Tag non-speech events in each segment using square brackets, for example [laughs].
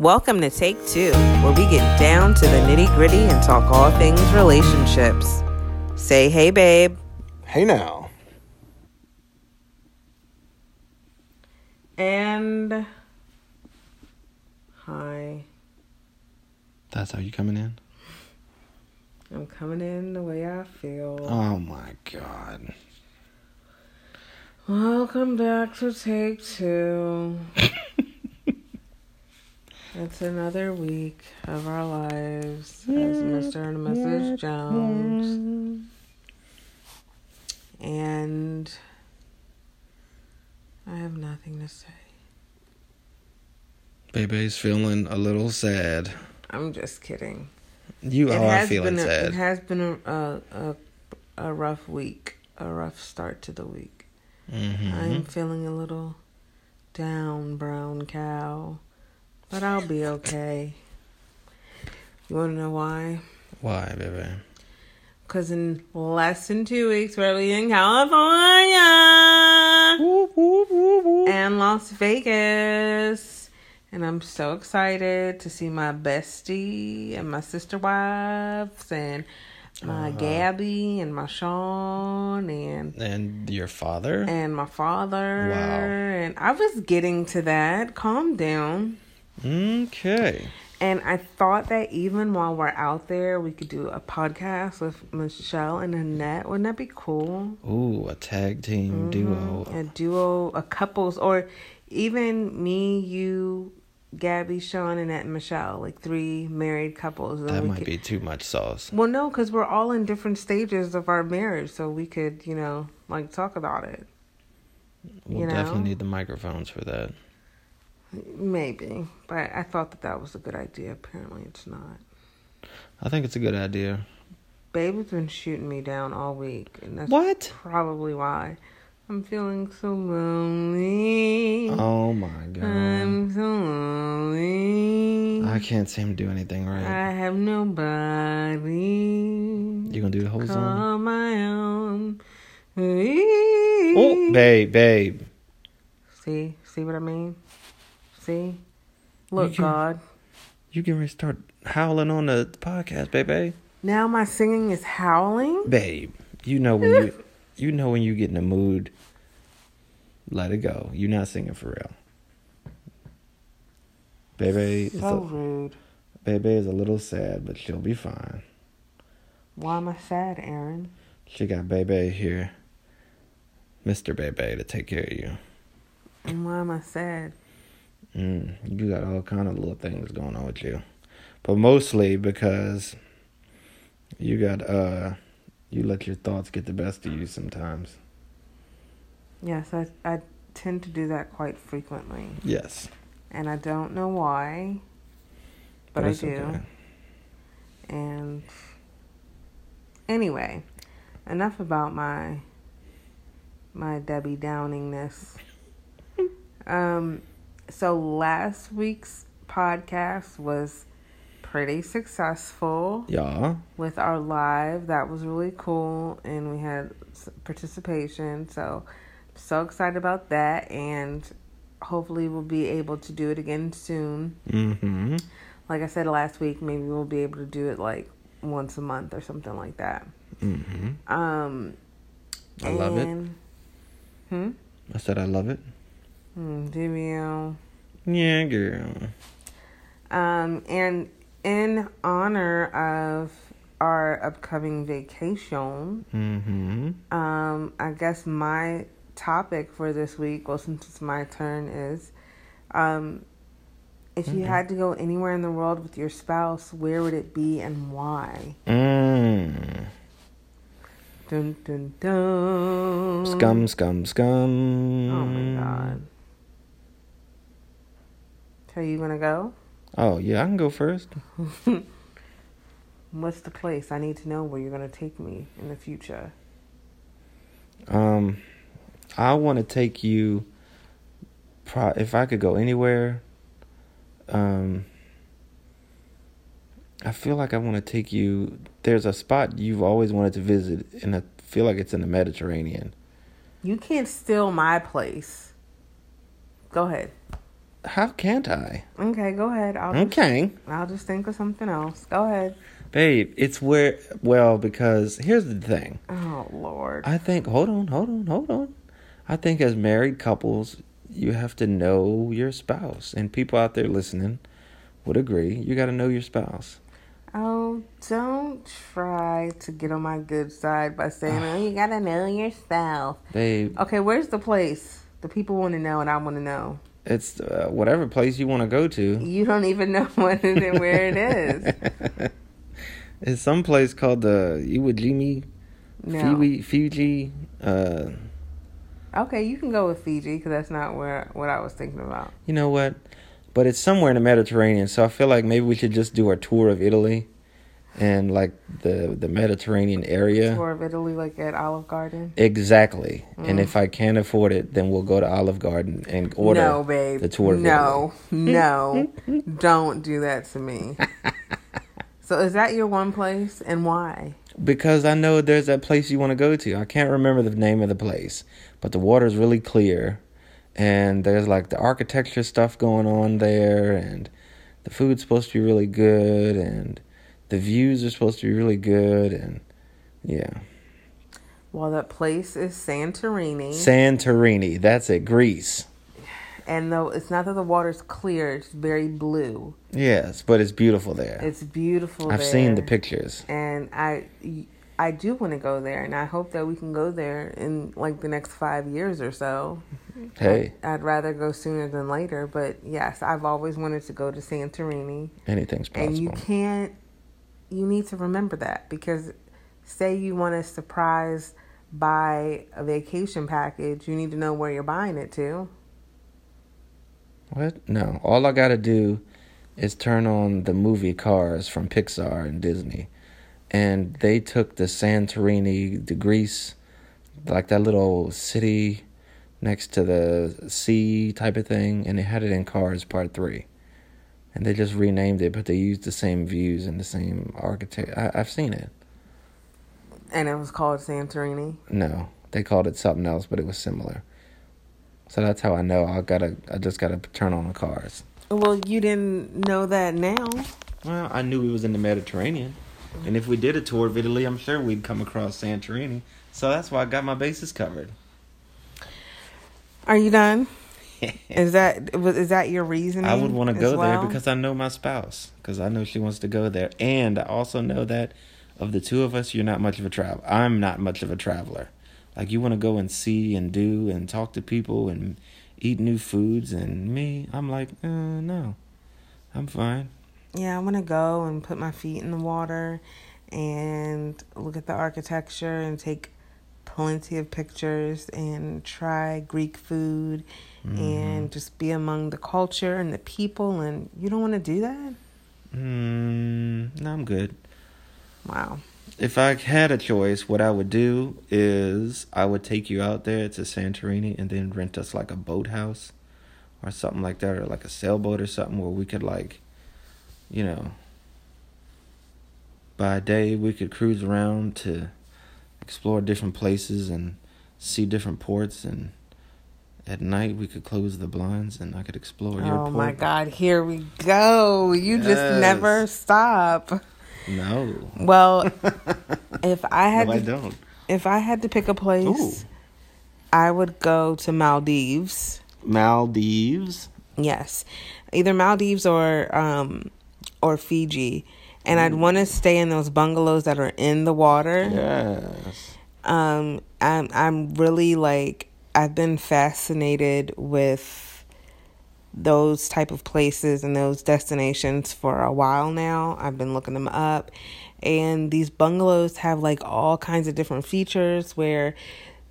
Welcome to Take Two, where we get down to the nitty gritty and talk all things relationships. Say hey, babe. Hey now. And hi. That's how you coming in? I'm coming in the way I feel. Oh my god. Welcome back to Take Two. [laughs] it's another week of our lives as Mr. and Mrs. Jones. And I have nothing to say. Baby's feeling a little sad. I'm just kidding. You are feeling a, sad. It has been a, a a a rough week, a rough start to the week. mm-hmm. I'm feeling a little down, brown cow, but I'll be okay. You want to know why? Why, baby? Because in less than two weeks, we'll be in California whoop, whoop, whoop. and Las Vegas. And I'm so excited to see my bestie and my sister wives and my Uh-huh. Gabby and my Sean and And your father? and my father. Wow. And I was getting to that. Calm down. Okay. And I thought that even while we're out there, we could do a podcast with Michelle and Annette. Wouldn't that be cool? Ooh, a tag team mm-hmm. duo. A duo, a couples, or even me, you, Gabby, Sean, Annette, and Michelle, like three married couples. That might could- be too much sauce. Well, no, because we're all in different stages of our marriage, so we could, you know, like talk about it. We'll you know? definitely need the microphones for that. Maybe, but I thought that that was a good idea. Apparently, it's not. I think it's a good idea. Baby's been shooting me down all week, and that's What? probably why I'm feeling so lonely. Oh my god. I'm so lonely. I can't seem to do anything right. I have nobody. You gonna do the whole song? My own. Oh, babe, babe. See, see what I mean? See, look, You can- God. You can start howling on the podcast, baby. Now my singing is howling. Babe, you know when you [laughs] you know when you get in the mood. Let it go. You're not singing for real. Baby, is So a, rude. baby is a little sad, but she'll be fine. Why am I sad, Aaron? She got baby here, Mister Baby, to take care of you. And why am I sad? Mm, you got all kind of little things going on with you, but mostly because you got uh, you let your thoughts get the best of you sometimes. Yes, I I tend to do that quite frequently, Yes, and I don't know why, but, I do. okay. And anyway, enough about my my Debbie Downingness. [laughs] um, so last week's podcast was pretty successful Yeah. with our live. That was really cool, and we had participation. So, so excited about that, and hopefully we'll be able to do it again soon. Mm-hmm. Like I said last week, maybe we'll be able to do it like once a month or something like that. Mm-hmm. Um, I love it. Hmm. I said I love it. You? Yeah, girl. Um, and in honor of our upcoming vacation, Mm-hmm. um, I guess my topic for this week, well, since it's my turn, is um, if you Okay. had to go anywhere in the world with your spouse, where would it be and why? Mm. Dun dun dun. Scum, scum, scum. Oh my god. So you gonna go? Oh yeah, I can go first. [laughs] What's the place? I need to know where you're gonna take me in the future. Um, I want to take you. Pro- if I could go anywhere, um, I feel like I want to take you. There's a spot you've always wanted to visit, and I feel like it's in the Mediterranean. You can't steal my place. Go ahead. How can't I? Okay, go ahead. I'll just, Okay. I'll just think of something else. Go ahead. Babe, it's where, well, because here's the thing. Oh Lord. I think, hold on, hold on, hold on. I think as married couples, you have to know your spouse. And people out there listening would agree. You got to know your spouse. Oh, don't try to get on my good side by saying, "Oh, you gotta know yourself." [sighs] Babe, Okay, where's the place? The people want to know, and I want to know. It's uh, whatever place you want to go to. You don't even know [laughs] what it is, where it is. [laughs] it's some place called the Iwo Jima, No. Fiji, Fiji. Uh, Okay, you can go with Fiji because that's not where what I was thinking about. you know what? But it's somewhere in the Mediterranean, so I feel like maybe we should just do a tour of Italy and like the the Mediterranean area. Tour of Italy, like at Olive Garden. Exactly. And Mm. if I can't afford it, then we'll go to Olive Garden and order. no, babe. the tour of no, no, [laughs] don't do that to me. so, is that your one place, and why? Because I know there's that place you want to go to. I can't remember the name of the place, but the water's really clear, and there's like the architecture stuff going on there, and the food's supposed to be really good, and the views are supposed to be really good, and yeah. Well, that place is Santorini, Santorini, that's it, Greece. and though it's not that the water's clear, it's very blue. Yes, but it's beautiful there. It's beautiful. I've seen the pictures. and I I do want to go there, and I hope that we can go there in like the next five years or so. Hey, I'd, I'd rather go sooner than later, but yes, I've always wanted to go to Santorini, anything's possible. and you can't. You need to remember that because, say you want to surprise buy a vacation package, you need to know where you're buying it to. What? No. All I gotta do is turn on the movie Cars from Pixar and Disney. And they took the Santorini, the Greece, like that little city next to the sea type of thing, and they had it in Cars Part 3. And they just renamed it, but they used the same views and the same architect. I, I've seen it. And it was called Santorini. No, they called it something else, but it was similar. So that's how I know. I gotta. I just gotta turn on the cars. Well, you didn't know that now. Well, I knew we was in the Mediterranean, and if we did a tour of Italy, I'm sure we'd come across Santorini. So that's why I got my bases covered. Are you done? [laughs] Is that is that your reasoning? I would want to go well? there because I know my spouse, because I know she wants to go there, and I also know that of the two of us, you're not much of a travel. I'm not much of a traveler. Like you want to go and see and do and talk to people and eat new foods, and me, I'm like, uh, no, I'm fine. Yeah, I want to go and put my feet in the water and look at the architecture and take plenty of pictures and try Greek food Mm-hmm. and just be among the culture and the people. And you don't want to do that? Mm, no, I'm good. Wow. If I had a choice, what I would do is I would take you out there to Santorini and then rent us like a boathouse or something like that, or like a sailboat or something where we could like, you know, by day we could cruise around to explore different places and see different ports and at night we could close the blinds and I could explore your Oh my God, here we go. You just never stop. No. Well, [laughs] if I had no, I to, don't. if I had to pick a place, Ooh. I would go to Maldives. Maldives. Yes, either Maldives or um or Fiji, and I'd want to stay in those bungalows that are in the water. Yes. Um, I'm I'm really like I've been fascinated with those type of places and those destinations for a while now. I've been looking them up, and these bungalows have like all kinds of different features where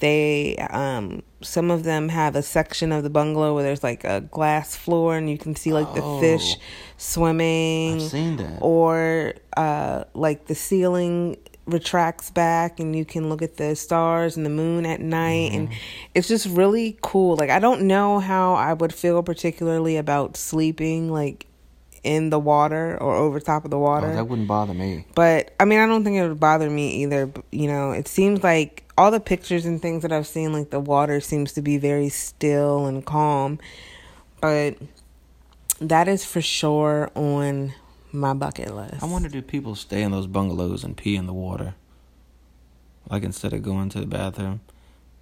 they um some of them have a section of the bungalow where there's like a glass floor and you can see like the fish Oh. swimming I've seen that. or uh like the ceiling retracts back and you can look at the stars and the moon at night and Mm-hmm. it's just really cool like i don't know how i would feel particularly about sleeping like in the water or over top of the oh, water Oh, that wouldn't bother me. but I mean, I don't think it would bother me either. but, You know, it seems like all the pictures and things that I've seen, like the water seems to be very still and calm. But that is for sure on my bucket list. I wonder do people stay in those bungalows and pee in the water? Like instead of going to the bathroom,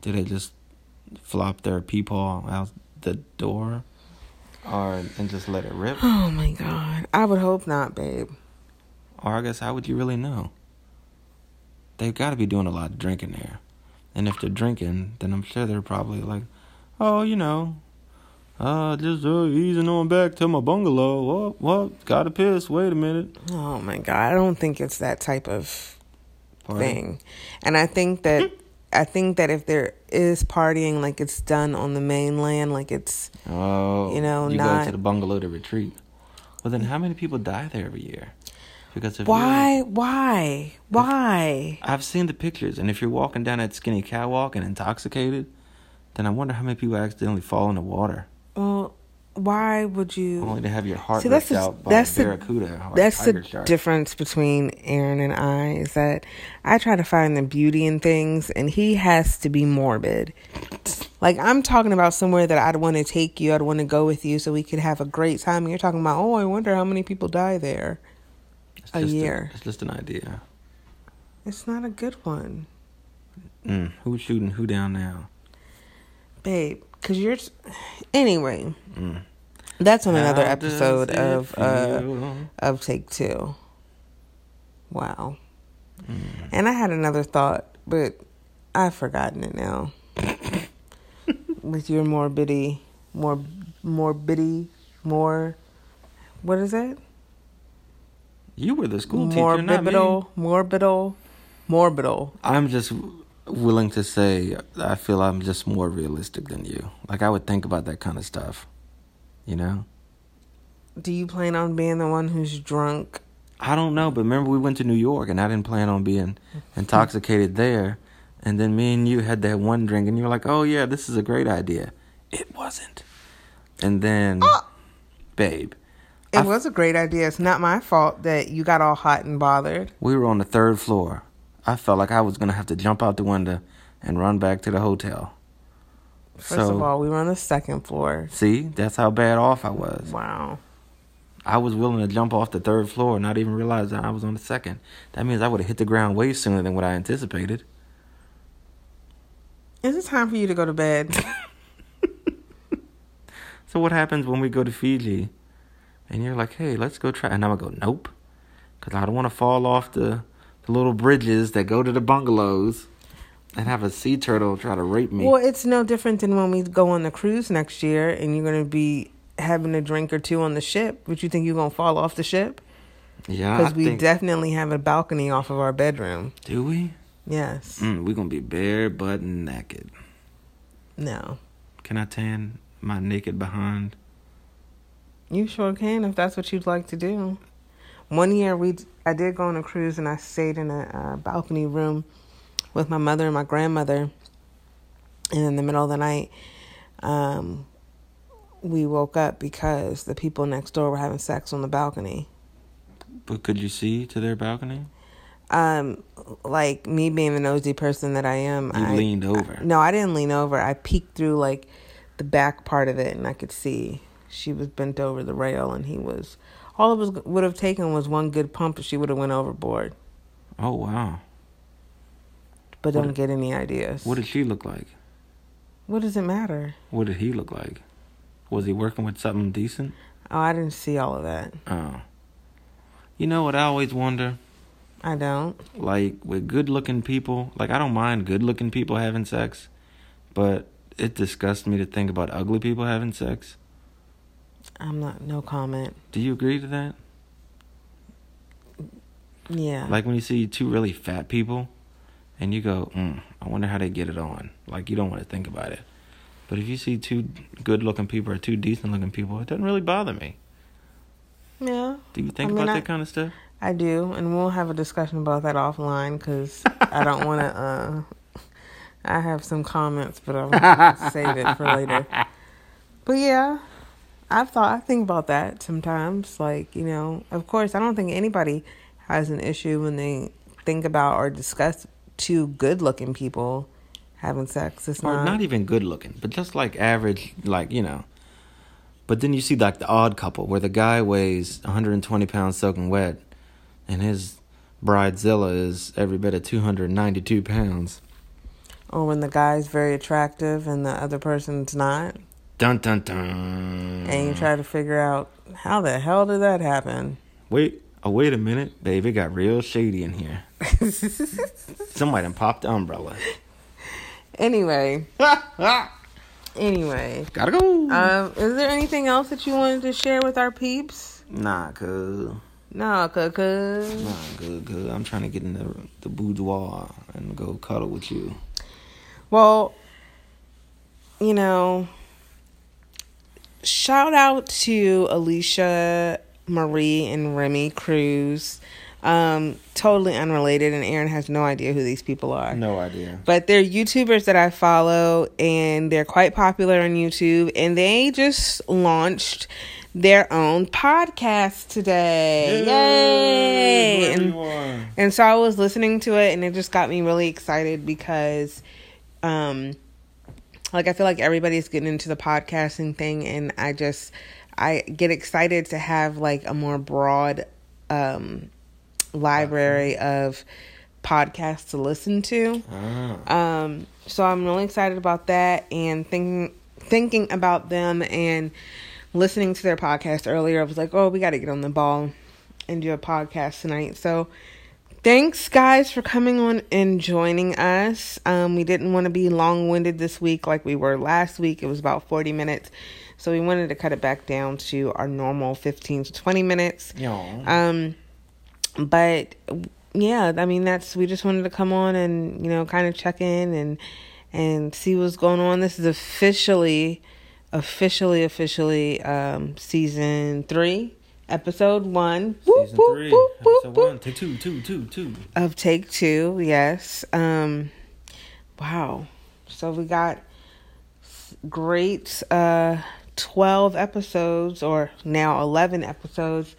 do they just flop their pee paw out the door, or and just let it rip? Oh my god! I would hope not, babe. Or I guess how would you really know? They've got to be doing a lot of drinking there, and if they're drinking, then I'm sure they're probably like, oh, you know, uh, just uh, easing on back to my bungalow. What? What? Gotta piss. Wait a minute. Oh my god! I don't think it's that type of Party. thing, and I think that [laughs] I think that if there is partying, like it's done on the mainland, like it's Oh, You know, you not- go to the bungalow to retreat. Well, then how many people die there every year? Because why, why, why? I've seen the pictures, and if you're walking down that skinny catwalk and intoxicated, then I wonder how many people accidentally fall in the water, Well, why would you? only to have your heart See, that's ripped the- out by that's a the- barracuda or That's a the shark. difference between Aaron and I is that I try to find the beauty in things, and he has to be morbid. Like I'm talking about somewhere that I'd want to take you, I'd want to go with you, so we could have a great time. And you're talking about, oh, I wonder how many people die there. It's a year. it's just an idea. It's not a good one, Mm, who's shooting who down now? Babe. Cause you're anyway. Mm. That's on another How does episode of uh of Take Two. Wow. Mm. And I had another thought, but I've forgotten it now. [laughs] With your morbidity, more morbidity, more. What is it? You were the school teacher, not me. Morbidal, morbidal, morbidal. I'm just willing to say I feel I'm just more realistic than you. Like I would think about that kind of stuff. You know? Do you plan on being the one who's drunk? I don't know, but remember we went to New York and I didn't plan on being intoxicated there. And then me and you had that one drink and you were like, "Oh yeah, this is a great idea." It wasn't. And then uh. babe, It I- was a great idea. It's not my fault that you got all hot and bothered. we were on the third floor. I felt like I was going to have to jump out the window and run back to the hotel. First so, of all, we were on the second floor. see, that's how bad off I was. Wow. I was willing to jump off the third floor, not even realize that I was on the second. That means I would have hit the ground way sooner than what I anticipated. Is it time for you to go to bed? [laughs] So what happens when we go to Fiji, and you're like, "Hey, let's go try," and I'm gonna go, "Nope," because I don't want to fall off the, the little bridges that go to the bungalows, and have a sea turtle try to rape me. Well, it's no different than when we go on the cruise next year and you're going to be having a drink or two on the ship. Would you think you're going to fall off the ship? yeah, Because we think. definitely have a balcony off of our bedroom. do we? Yes. Mm, we're gonna be bare butt naked. No. Can I tan my naked behind? You sure can if that's what you'd like to do. One year we I did go on a cruise and I stayed in a uh, balcony room with my mother and my grandmother. And in the middle of the night, um, we woke up because the people next door were having sex on the balcony. But could you see to their balcony? Um, like me being the nosy person that I am, You I leaned over. No, I didn't lean over. I peeked through like the back part of it, and I could see she was bent over the rail, and he was. All it was would have taken was one good pump, and she would have went overboard. Oh wow. But What don't did- get any ideas. What did she look like? what does it matter? What did he look like? Was he working with something decent? Oh, I didn't see all of that. Oh. You know what I always wonder? I don't. Like with good looking people, like I don't mind good looking people having sex, but it disgusts me to think about ugly people having sex. I'm not. No comment. Do you agree to that? Yeah. Like when you see two really fat people and you go, mm, I wonder how they get it on. Like you don't want to think about it. But if you see two good looking people or two decent looking people, it doesn't really bother me. yeah. Do you think I mean, about I- that kind of stuff? I do, and we'll have a discussion about that offline because I don't want to. [laughs] Uh, I have some comments, but I'll save it for later. But yeah, I've thought. I think about that sometimes. Like you know, of course, I don't think anybody has an issue when they think about or discuss two good-looking people having sex. It's Or not. not even good looking, but just like average, like, you know, But then you see like the odd couple where the guy weighs 120 pounds soaking wet, and his bridezilla is every bit of 292 pounds. Or when the guy's very attractive and the other person's not. Dun dun dun. And you try to figure out how the hell did that happen? Wait, oh wait a minute, babe. It got real shady in here. [laughs] Somebody done popped the umbrella. Anyway, [laughs] anyway, Gotta go. um, is there anything else that you wanted to share with our peeps? nah, cuz. No, cuz. Nah, good, good. I'm trying to get in the, the boudoir and go cuddle with you. Well, you know, shout out to Alicia Marie and Remy Cruz. Um, totally unrelated, and Aaron has no idea who these people are. No idea. But they're YouTubers that I follow, and they're quite popular on YouTube. And they just launched their own podcast today. Yay! And, and so I was listening to it, and it just got me really excited because, um, like I feel like everybody's getting into the podcasting thing, and I just I get excited to have like a more broad um library of podcasts to listen to. Ah. Um, so I'm really excited about that and thinking thinking about them and listening to their podcast earlier. I was like, oh, we got to get on the ball and do a podcast tonight. So thanks guys for coming on and joining us. Um, we didn't want to be long winded this week like we were last week. It was about 40 minutes. So we wanted to cut it back down to our normal 15 to 20 minutes. Yo. Um, but yeah, I mean that's we just wanted to come on and you know kind of check in and and see what's going on. This is officially, officially, officially um season three, episode one. Season whoop, three. whoop, Episode whoop, one. Take two, two, two, two. Of take two, yes. Um, wow. So we got great uh 12 episodes or now 11 episodes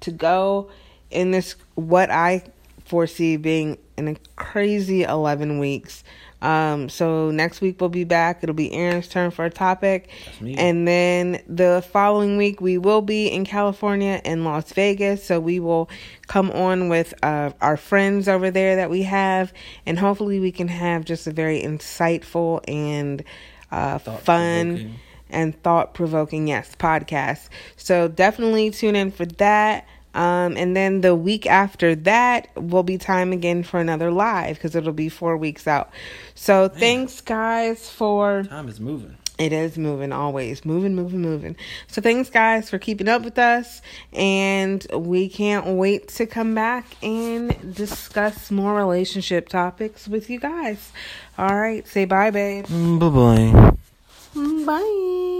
to go in this what I foresee being in a crazy 11 weeks. Um so next week we'll be back. It'll be Aaron's turn for a topic. That's me. And then the following week we will be in California and Las Vegas. So we will come on with uh, our friends over there that we have and hopefully we can have just a very insightful and uh, fun and thought provoking, yes, podcast. So definitely tune in for that. Um, and then the week after that will be time again for another live because it'll be four weeks out. So thanks, guys, for Time is moving. it is moving always moving, moving, moving. So thanks, guys, for keeping up with us, and we can't wait to come back and discuss more relationship topics with you guys. All right, say bye, babe. Bye bye. Bye.